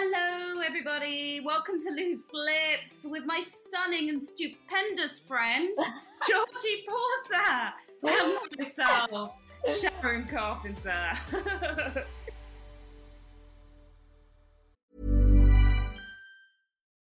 Hello, everybody. Welcome to Loose Lips with my stunning and stupendous friend, Georgie Porter, and myself, Sharon Carpenter.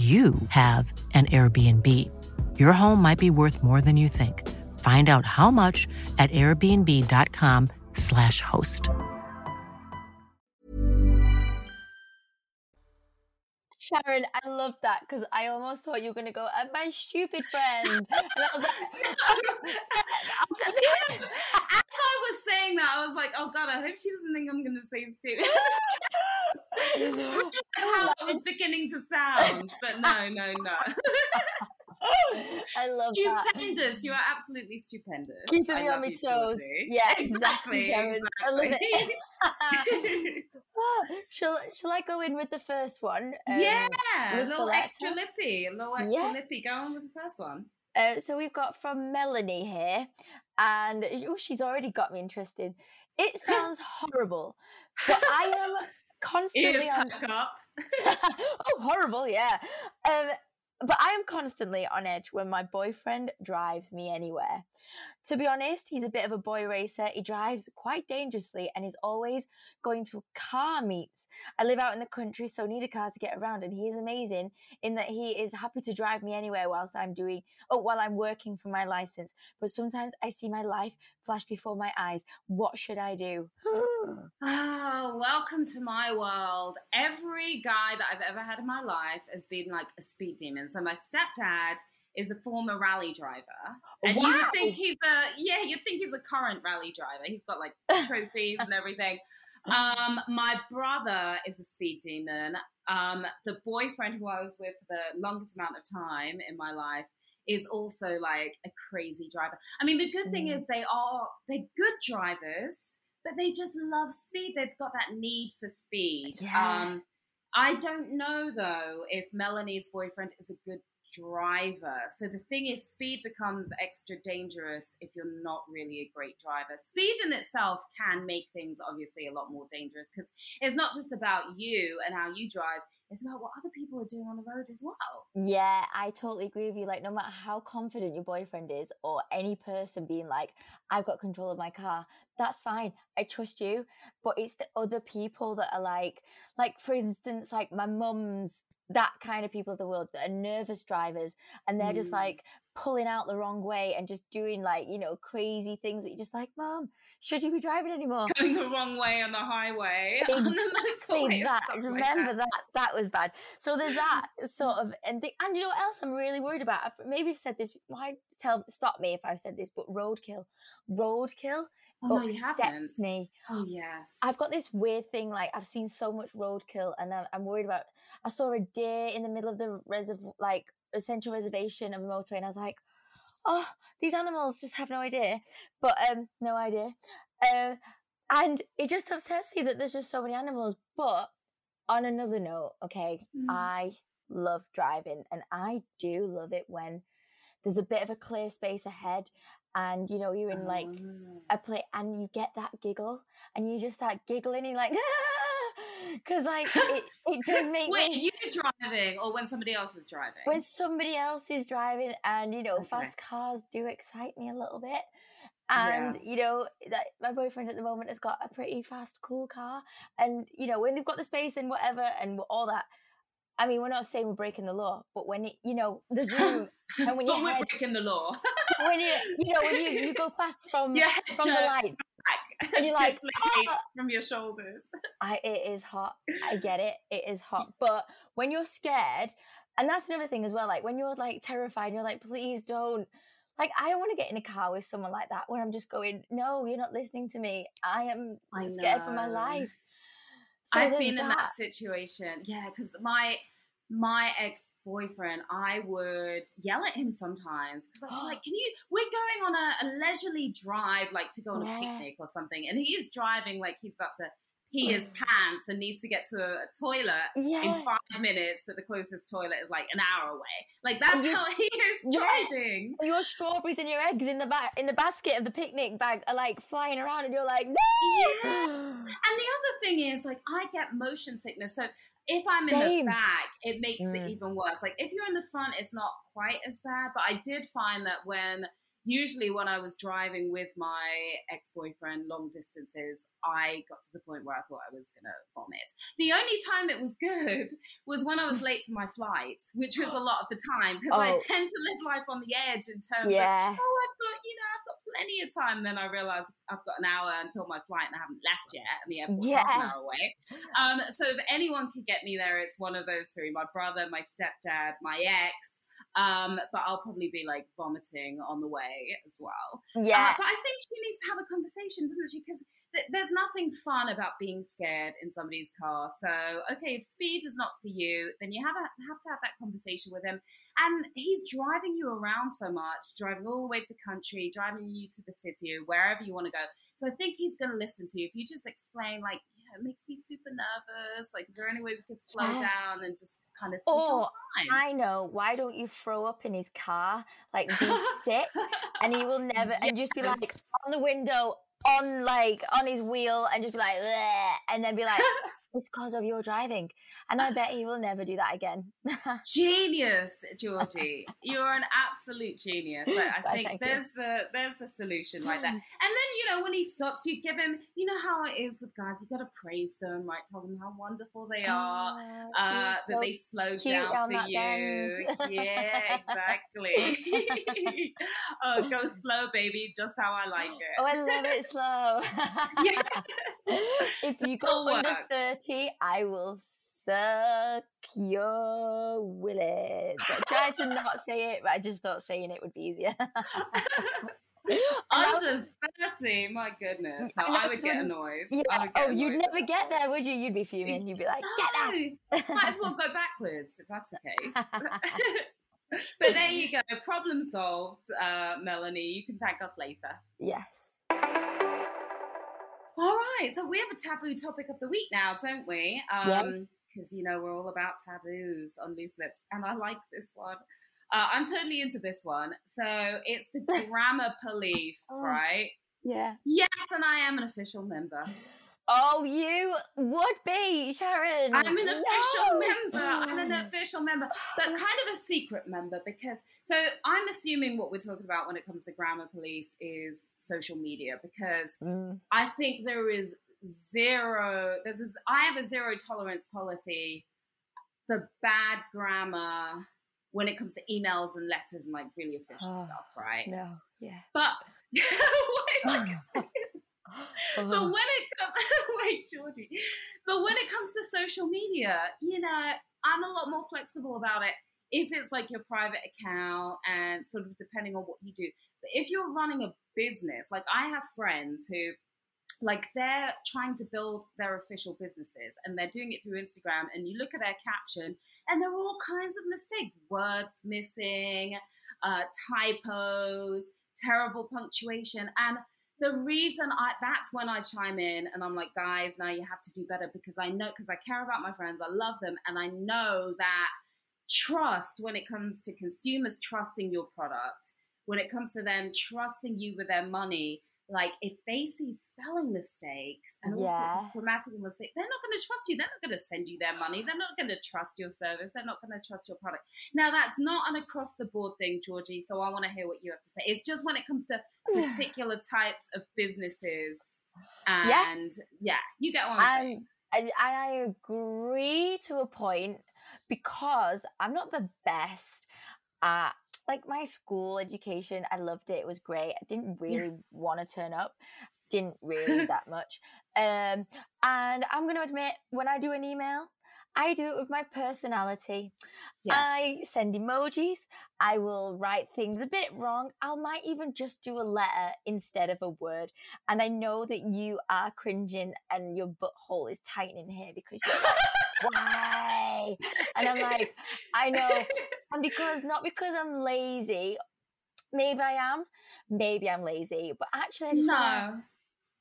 you have an Airbnb. Your home might be worth more than you think. Find out how much at airbnb.com/slash host. Sharon, I love that because I almost thought you were going to go, and my stupid friend. and I was like, I'll tell you, as I was saying that, I was like, oh God, I hope she doesn't think I'm going to say stupid. How it was beginning to sound, but no, no, no. I love that. stupendous. You are absolutely stupendous. Keeping me on my toes. Georgie. Yeah, exactly. Sharon. I love it. Oh, shall, shall I go in with the first one? Um, yeah, a little Valletta? extra lippy, a little extra Yeah. lippy. Go on with the first one. Uh, so we've got from Melanie here, and oh, she's already got me interested. It sounds horrible, but I am constantly on. up. oh, horrible! Yeah, um, but I am constantly on edge when my boyfriend drives me anywhere. To be honest, he's a bit of a boy racer. He drives quite dangerously and is always going to car meets. I live out in the country, so need a car to get around, and he is amazing in that he is happy to drive me anywhere whilst I'm doing, oh, while I'm working for my license. But sometimes I see my life flash before my eyes. What should I do? Oh, welcome to my world. Every guy that I've ever had in my life has been like a speed demon. So my stepdad is a former rally driver. And you Wow. would think he's a yeah, you'd think he's a current rally driver. He's got like trophies and everything. Um, my brother is a speed demon. Um, the boyfriend who I was with for the longest amount of time in my life is also like a crazy driver. I mean, the good thing Mm. is they are they're good drivers, but they just love speed. They've got that need for speed. Yeah. Um, I don't know though if Melanie's boyfriend is a good driver. So the thing is, speed becomes extra dangerous if you're not really a great driver. Speed in itself can make things obviously a lot more dangerous because it's not just about you and how you drive. It's about what other people are doing on the road as well. Yeah, I totally agree with you. Like, no matter how confident your boyfriend is, or any person being like, I've got control of my car, that's fine. I trust you. But it's the other people that are like, like, for instance, like my mum's that kind of people of the world that are nervous drivers and they're just Mm. like pulling out the wrong way and just doing like, you know, crazy things that you're just like, Mom, should you be driving anymore? Going the wrong way on the highway. Ex- on the Exactly that. something like Remember that. that. was bad. So there's that sort of, and the, and you know what else I'm really worried about? Maybe I've maybe said this. Why tell stop me if I've said this? But roadkill, roadkill Oh, upsets haven't. me. Oh yes. I've got this weird thing. Like I've seen so much roadkill, and I'm, I'm worried about. I saw a deer in the middle of the reserv, like a central reservation of a motorway, and I was like, "Oh, these animals just have no idea." But um, no idea. Uh, and it just upsets me that there's just so many animals. But on another note, okay, Mm. I love driving, and I do love it when there's a bit of a clear space ahead, and you know you're in like Oh. a play and you get that giggle and you just start giggling and you're like because like it, it does make Wait, me you driving or when somebody else is driving? when somebody else is driving and you know Okay. fast cars do excite me a little bit And yeah. you know that my boyfriend at the moment has got a pretty fast, cool car, and you know when they've got the space and whatever and all that. I mean, we're not saying we're breaking the law, but when it, you know the zoom and when you we're breaking the law. when you you know when you, you go fast from yeah, from the lights and you're like oh! from your shoulders. I, it is hot. I get it. It is hot. But when you're scared, and that's another thing as well. Like when you're like terrified, you're like, please don't like, I don't want to get in a car with someone like that where I'm just going, no, you're not listening to me. I am I scared for my life. So I've been that. in that situation. Yeah, because my my ex boyfriend, I would yell at him sometimes because I'm like, "Can you? We're going on a, a leisurely drive, like to go on yeah. a picnic or something, and he is driving like he's about to pee his mm. pants and needs to get to a, a toilet yeah. in five minutes, but the closest toilet is like an hour away. Like that's you, how he is driving. Your strawberries and your eggs in the back in the basket of the picnic bag are like flying around, and you're like, no. Yeah. And the other thing is, like, I get motion sickness, so if I'm Same. in the back, it makes mm. it even worse. Like if you're in the front, it's not quite as bad. But I did find that when usually when I was driving with my ex-boyfriend long distances, I got to the point where I thought I was gonna vomit. The only time it was good was when I was late for my flight, which was a lot of the time because oh. I tend to live life on the edge in terms yeah. of oh I've got you know I've got plenty of time. And then I realized I've got an hour until my flight and I haven't left yet, and the airport's yeah. half an hour away. Um, so if anyone could get me there, it's one of those three: my brother, my stepdad, my ex um, but I'll probably be like vomiting on the way as well. Yeah. Uh, but I think she needs to have a conversation, doesn't she? Because th- there's nothing fun about being scared in somebody's car. So, okay, if speed is not for you, then you have, a, have to have that conversation with him. And he's driving you around so much, driving all the way to the country, driving you to the city wherever you want to go. So I think he's going to listen to you. If you just explain, like, it makes me super nervous. Like, is there any way we could slow yeah. down and just kind of oh, take oh, I know. Why don't you throw up in his car? Like, be sick, and he will never, and just be like on the window, on like on his wheel, and just be like, and then be like, it's because of your driving. And I bet he will never do that again. genius, Georgie. You're an absolute genius. I think there's you. the there's the solution right there. And then, you know, when he stops, you give him, you know how it is with guys, you gotta praise them, right? Tell them how wonderful they are. Oh, uh, that they slow down for you. yeah, exactly. oh, go slow, baby, just how I like it. Oh, I love it slow. If you go under 30 I will suck your willet. I tried to not say it, but I just thought saying it would be easier. Under 30, my goodness. How I would get annoyed. Yeah. Get oh, annoyed you'd never get there, would you? You'd be fuming. You'd be like, no. get that. Might as well go backwards if that's the case. but there you go. Problem solved, uh, Melanie. You can thank us later. Yes. All right, so we have a taboo topic of the week now, don't we? Um, because you know we're all about taboos on loose lips, and I like this one. Uh, I'm totally into this one. So it's the grammar police, oh, right? Yeah. Yes, and I am an official member. Oh, you would be, Sharon. I'm an official no. member. I'm an official member, but kind of a secret member because. So I'm assuming what we're talking about when it comes to grammar police is social media because mm. I think there is zero. There's this, I have a zero tolerance policy for bad grammar when it comes to emails and letters and like really official oh, stuff, right? No, yeah. But but when it comes, wait, Georgie, but when it comes to social media, you know, I'm a lot more flexible about it if it's like your private account and sort of depending on what you do. But if you're running a business, like I have friends who like they're trying to build their official businesses and they're doing it through Instagram and you look at their caption and there are all kinds of mistakes, words missing, uh, typos, terrible punctuation and the reason I that's when I chime in and I'm like, guys, now you have to do better because I know because I care about my friends, I love them, and I know that trust when it comes to consumers trusting your product, when it comes to them trusting you with their money, like if they see spelling mistakes and all sorts of grammatical mistakes, they're not going to trust you. They're not going to send you their money. They're not going to trust your service. They're not going to trust your product. Now, that's not an across the board thing, Georgie. So I want to hear what you have to say. It's just when it comes to particular types of businesses. And yeah, yeah you get what I'm saying. And I agree to a point because I'm not the best at like my school education, I loved it. It was great. I didn't really want to turn up. Didn't really that much. Um, and I'm going to admit, when I do an email, I do it with my personality. Yeah. I send emojis. I will write things a bit wrong. I might even just do a letter instead of a word. And I know that you are cringing and your butthole is tightening here because you're like, why? And I'm like, I know. And because, not because I'm lazy, maybe I am, maybe I'm lazy, but actually I just no. want to.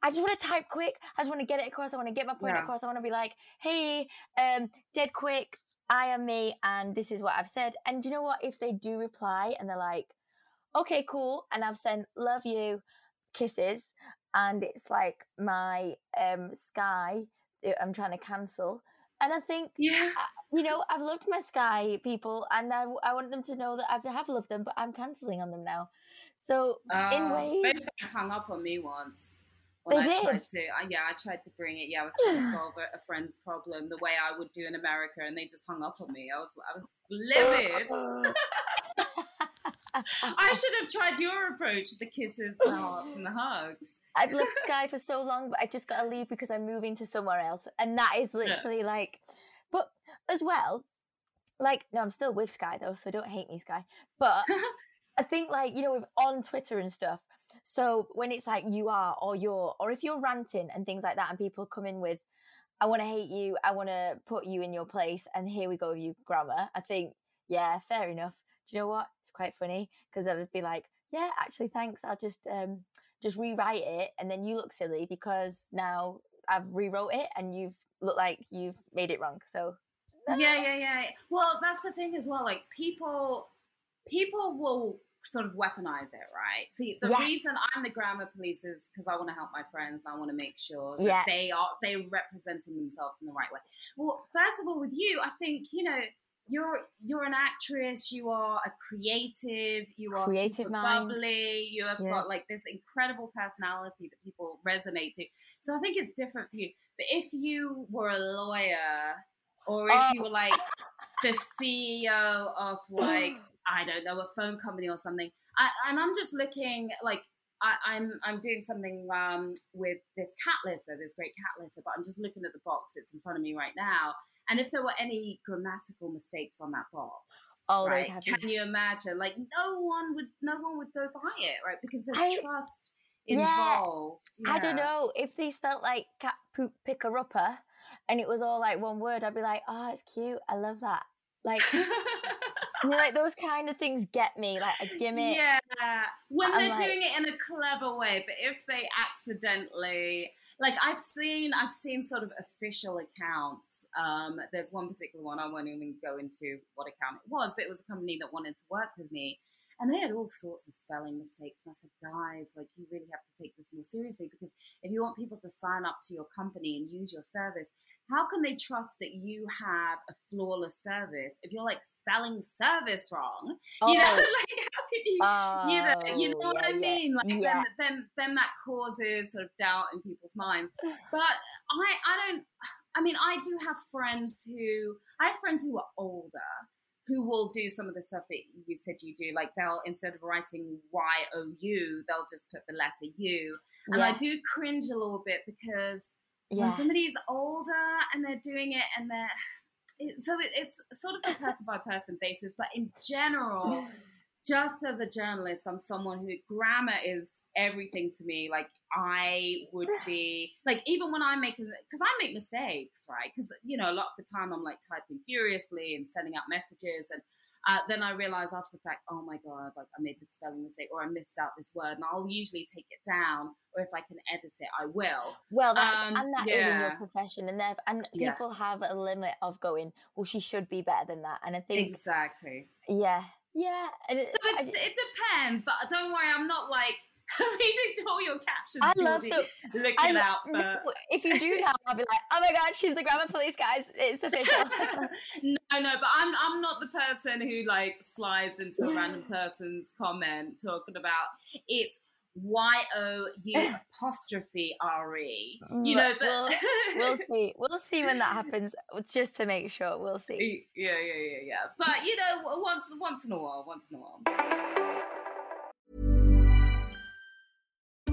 I just want to type quick. I just want to get it across. I want to get my point yeah. across. I want to be like, hey, um, dead quick. I am me, and this is what I've said. And you know what? If they do reply and they're like, okay, cool, and I've sent love you, kisses, and it's like my um sky I'm trying to cancel, and I think, yeah, you know, I've loved my Sky people, and I, I want them to know that I have loved them, but I'm canceling on them now. So uh, in ways, they hung up on me once. When they I did. tried to, uh, yeah, I tried to bring it. Yeah, I was trying to solve a, a, friend's problem the way I would do in America, and they just hung up on me. I was, I was livid. I should have tried your approach the kisses, the hearts, and the hugs. I've loved Sky for so long, but I just got to leave because I'm moving to somewhere else. And that is literally yeah. like, but as well, like, no, I'm still with Sky though, so don't hate me, Sky. But I think, like, you know, with on Twitter and stuff, so when it's like you are or you're, or if you're ranting and things like that, and people come in with, I want to hate you, I want to put you in your place, and here we go with you grammar, I think, yeah, fair enough do you know what? It's quite funny because I'd be like, yeah, actually, thanks. I'll just um just rewrite it, and then you look silly because now I've rewrote it and you've looked like you've made it wrong. So yeah, yeah, yeah. Well, that's the thing as well. Like people, people will sort of weaponize it, right? See, the yes. reason I'm the grammar police is because I want to help my friends. I want to make sure that yeah. they are they representing themselves in the right way. Well, first of all, with you, I think you know you're you're an actress you are a creative you are creative mind. bubbly you have yes. got like this incredible personality that people resonate to so i think it's different for you but if you were a lawyer or if oh. you were like the ceo of like i don't know a phone company or something I, and i'm just looking like I, am I'm, I'm doing something um, with this cat litter, this great cat litter, but I'm just looking at the box. It's in front of me right now, and if there were any grammatical mistakes on that box, oh, right, can you imagine? Like no one would, no one would go buy it, right? Because there's I, trust involved. Yeah, I don't know if these felt like cat poop picker upper, and it was all like one word. I'd be like, oh, it's cute. I love that. Like you know, like those kind of things get me, like a gimmick. Yeah, when they're like, doing it in a clever way, but if they accidentally, like I've seen, I've seen sort of official accounts. Um, there's one particular one I won't even go into what account it was, but it was a company that wanted to work with me. And they had all sorts of spelling mistakes. And I said, guys, like, you really have to take this more seriously because if you want people to sign up to your company and use your service, how can they trust that you have a flawless service if you're like spelling service wrong? Oh. You know, oh. like how can you, oh, you know, you know oh, what I mean? Like yeah. then, then, then that causes sort of doubt in people's minds. But I, I don't. I mean, I do have friends who I have friends who are older who will do some of the stuff that you said you do. Like they'll instead of writing Y O U, they'll just put the letter U. And yeah. I do cringe a little bit because yeah. when somebody's older and they're doing it and they're it, so it, it's sort of a person by person basis but in general just as a journalist i'm someone who grammar is everything to me. Like i would be like even when i'm making because i make mistakes right? Because you know a lot of the time i'm like typing furiously and sending out messages and uh, then I realize after the fact, oh my God, like I made this spelling mistake or I missed out this word. And I'll usually take it down, or if I can edit it, I will. Well, that's, um, and that yeah. is in your profession. And, and people yeah. have a limit of going, well, she should be better than that. And I think. Exactly. Yeah. Yeah. It, so it depends, but don't worry, I'm not like reading all your captions. I love the. Look I out. no, if you do now, I'll be like, oh my god, she's the grammar police, guys. It's official. no, no, but I'm I'm not the person who like slides into a random person's comment talking about it's Y O U apostrophe R E. Mm, you know, but we'll, we'll see. We'll see when that happens, just to make sure. We'll see. Yeah, yeah, yeah, yeah. But you know, once once in a while, once in a while.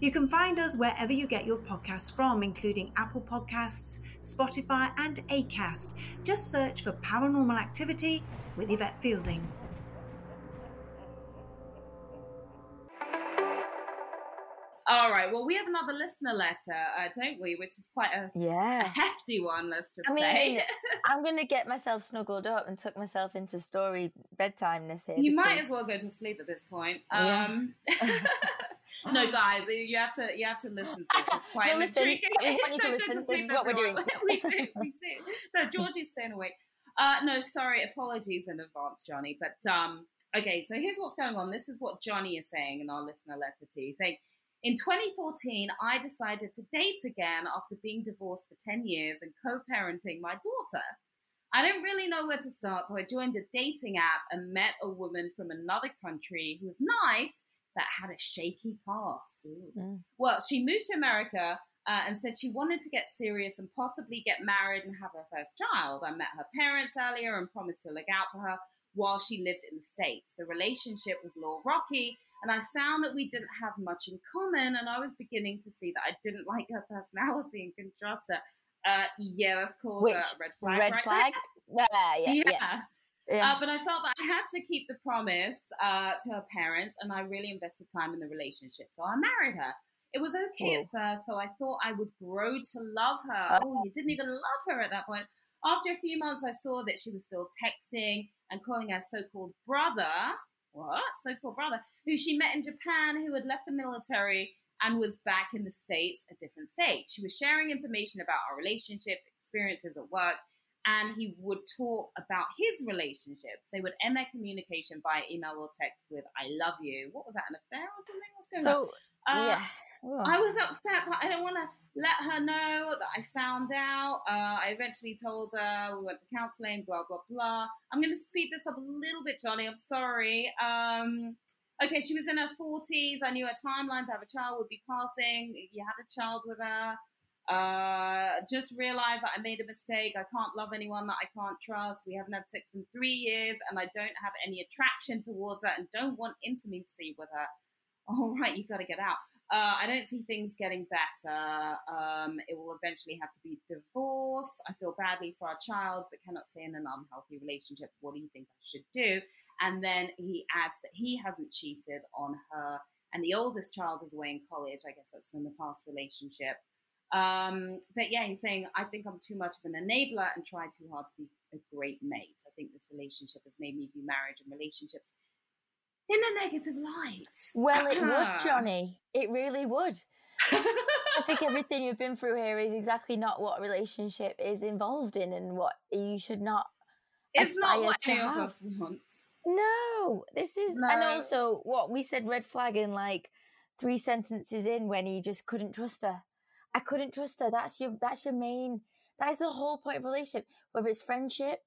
You can find us wherever you get your podcasts from, including Apple Podcasts, Spotify, and Acast. Just search for Paranormal Activity with Yvette Fielding. All right. Well, we have another listener letter, uh, don't we? Which is quite a, a Yeah. hefty one. Let's just I say. mean, I'm going to get myself snuggled up and tuck myself into story bedtimeness here. you might as well go to sleep at this point. Yeah. No, guys, you have to you have to listen to this. It's quite We'll listen. intriguing. Want you to listen. This is what we're everyone. doing. we do, we do. No, George is staying awake. Uh, no, sorry, apologies in advance, Johnny. But um, okay, so here's what's going on. This is what Johnny is saying in our listener letter to you, saying. In 2014, I decided to date again after being divorced for 10 years and co parenting my daughter. I didn't really know where to start, so I joined a dating app and met a woman from another country who was nice but had a shaky past. Mm. Well, she moved to America uh, and said she wanted to get serious and possibly get married and have her first child. I met her parents earlier and promised to look out for her while she lived in the States. The relationship was a little rocky, and I found that we didn't have much in common, and I was beginning to see that I didn't like her personality and couldn't trust her. Uh, yeah, that's called Which a red flag. red right flag? there. Yeah, yeah, yeah. Yeah. Uh, but I felt that I had to keep the promise uh, to her parents, and I really invested time in the relationship. So I married her. It was okay at first, so I thought I would grow to love her. Oh, you didn't even love her at that point. After a few months, I saw that she was still texting and calling her so called brother. What? So called brother, who she met in Japan, who had left the military and was back in the States, a different state. She was sharing information about our relationship, experiences at work, and he would talk about his relationships. They would end their communication by email or text with "I love you." What was that? An affair or something? What's going on? So, Uh, yeah. I was upset, but I don't want to let her know that I found out. Uh, I eventually told her we went to counseling, blah blah blah. I'm going to speed this up a little bit, Johnny. I'm sorry. Um, okay, she was in her 40s. I knew her timeline to have a child would be passing. You had a child with her. Uh, just realize that I made a mistake. I can't love anyone that I can't trust. We haven't had sex in three years, and I don't have any attraction towards her, and don't want intimacy with her. All right, you've got to get out. Uh, I don't see things getting better. Um, it will eventually have to be divorce. I feel badly for our child, but cannot stay in an unhealthy relationship. What do you think I should do? And then he adds that he hasn't cheated on her, and the oldest child is away in college. I guess that's from the past relationship. Um, but yeah, he's saying, I think I'm too much of an enabler and try too hard to be a great mate. I think this relationship has made me view marriage and relationships in a negative light. Well, it would, Johnny. It really would. I think everything you've been through here is exactly not what a relationship is involved in and what you should not. It's not what to any of have. us wants. No, this is, and also what we said red flag in like three sentences in when he just couldn't trust her. I couldn't trust her. That's your, that's your main, that is the whole point of relationship. Whether it's friendship,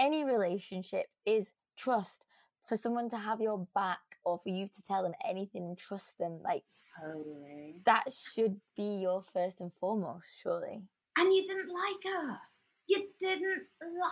any relationship is trust. For someone to have your back or for you to tell them anything and trust them, like Totally. that should be your first and foremost, surely. And you didn't like her. You didn't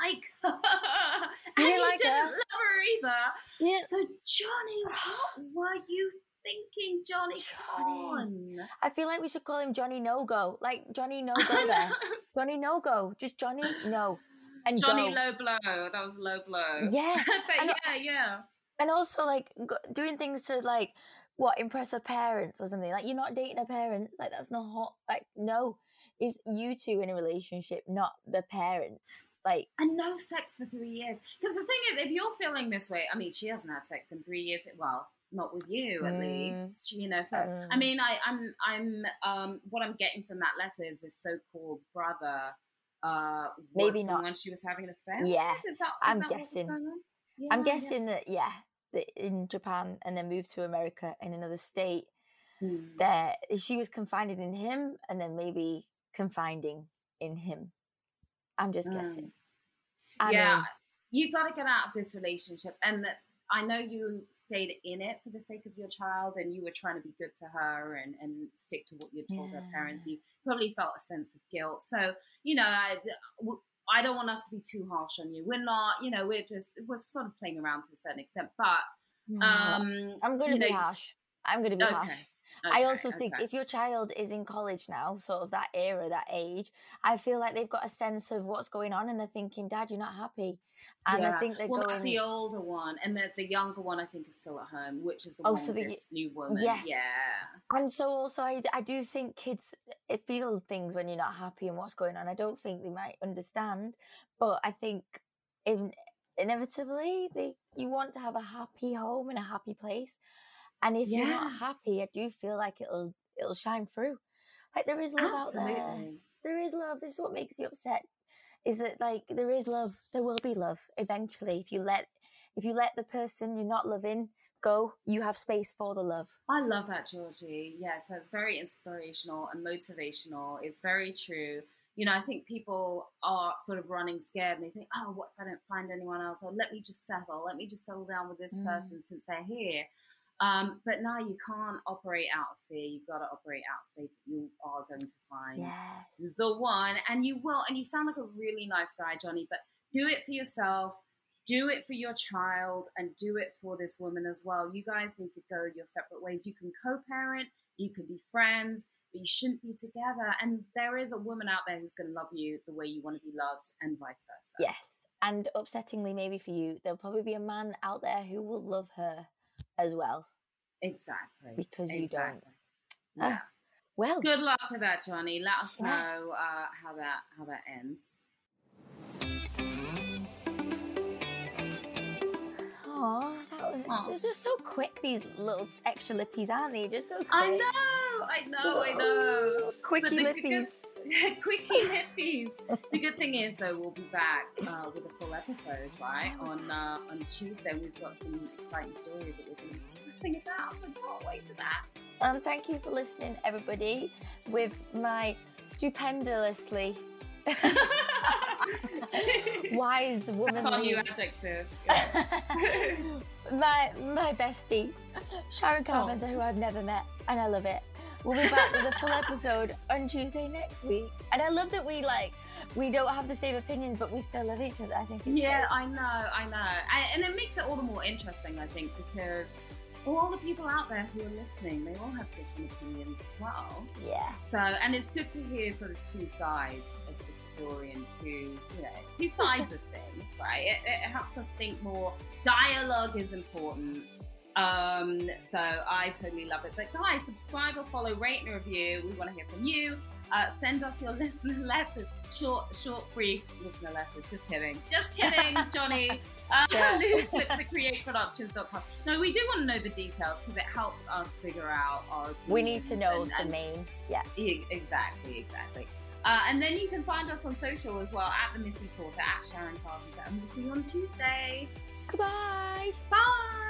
like her. and You didn't you like didn't her? love her either. Yeah. So, Johnny, what were you thinking, Johnny? On. I feel like we should call him Johnny No Go. Like Johnny No Go there. Johnny No Go. Just Johnny No. And Johnny go. low blow. That was low blow. Yeah. And- yeah, yeah. and also like doing things to like what impress her parents or something. Like you're not dating her parents. Like that's not hot. Like no, it's you two in a relationship, not the parents. Like And no sex for three years. Because the thing is, if you're feeling this way, I mean, she hasn't had sex in three years. Well, not with you, at Mm. least. You know, for, I Mm. mean, I, I'm, I'm, um, what I'm getting from that letter is this so-called brother. Uh, was Maybe not. someone she was having an affair. Yeah, with? Is that, is I'm that guessing. on? I'm Yeah, guessing that yeah, that in Japan and then moved to America in another state. yeah. Hmm. That she was confiding in him and then maybe confiding in him. I'm just Mm. guessing. I yeah, mean, you got to get out of this relationship. And that I know you stayed in it for the sake of your child, and you were trying to be good to her and and stick to what you told her parents. You probably felt a sense of guilt. So you know, I. I don't want us to be too harsh on you. We're not, you know, we're just we're sort of playing around to a certain extent. But um I'm going to be know- harsh. I'm going to be Okay, harsh. I also think okay. if your child is in college now, sort of that era, that age, I feel like they've got a sense of what's going on and they're thinking, Dad, you're not happy. And I think they're well, going. that's the older one, and the the younger one I think is still at home, which is the Oh, so the- new woman. yes. Yeah, And so also, I, I do think kids eh, feel things when you're not happy and what's going on. I don't think they might understand, but I think in, inevitably they you want to have a happy home and a happy place. And if you're not happy, I do feel like it'll it'll shine through. Like there is love out there. There is love. This is what makes me upset. Is that like there is love. There will be love eventually if you let if you let the person you're not loving go. You have space for the love. I love that, Georgie. Yes, that's very inspirational and motivational. It's very true. You know, I think people are sort of running scared and they think, oh, what if I don't find anyone else? Or let me just settle. Let me just settle down with this Mm. person since they're here. Um, but no, you can't operate out of fear. You've got to operate out of faith that you are going to find Yes. the one, and you will. And you sound like a really nice guy, Johnny. But do it for yourself, do it for your child, and do it for this woman as well. You guys need to go your separate ways. You can co-parent, you can be friends, but you shouldn't be together. And there is a woman out there who's going to love you the way you want to be loved, and vice versa. Yes. And upsettingly, maybe for you, there'll probably be a man out there who will love her as well. Exactly. Because you don't. exactly. Ah, Yeah. Well, Good luck with that, Johnny. Let us Yeah. know uh, how that how that ends. oh, that was, Aw. they're just so quick, these little extra lippies, aren't they? Just so quick. I know, I know, I know. Quickie lippies. Quickie hippies. the good thing is, though, we'll be back uh, with a full episode, right? On uh, on Tuesday, we've got some exciting stories that we're going to be chatting about. So can't wait for that. And thank you for listening, everybody, with my stupendously wise woman. That's our new adjective. Yeah. my my bestie, Sharon Carpenter, who I've never met, and I love it. We'll be back with a full episode on Tuesday next week. And I love that we like we don't have the same opinions, but we still love each other. I think. yeah, great. I know, I know, and it makes it all the more interesting. I think because all the people out there who are listening, they all have different opinions as well. Yeah. So, and it's good to hear sort of two sides of the story and two, you know, two sides of things, right? It, it helps us think more. Dialogue is important. Um, so I totally love it. But guys, subscribe or follow, rate and review. We want to hear from you. Uh, send us your listener letters, short, short, brief listener letters. Just kidding, just kidding, Johnny. Uh, createproductions.com. No, we do want to know the details because it helps us figure out our. We need to know and, the and, main. Yeah. Exactly, exactly. Uh, and then you can find us on social as well at the Missy Porter, at Sharon Carpenter, and we'll see you on Tuesday. Goodbye. Bye.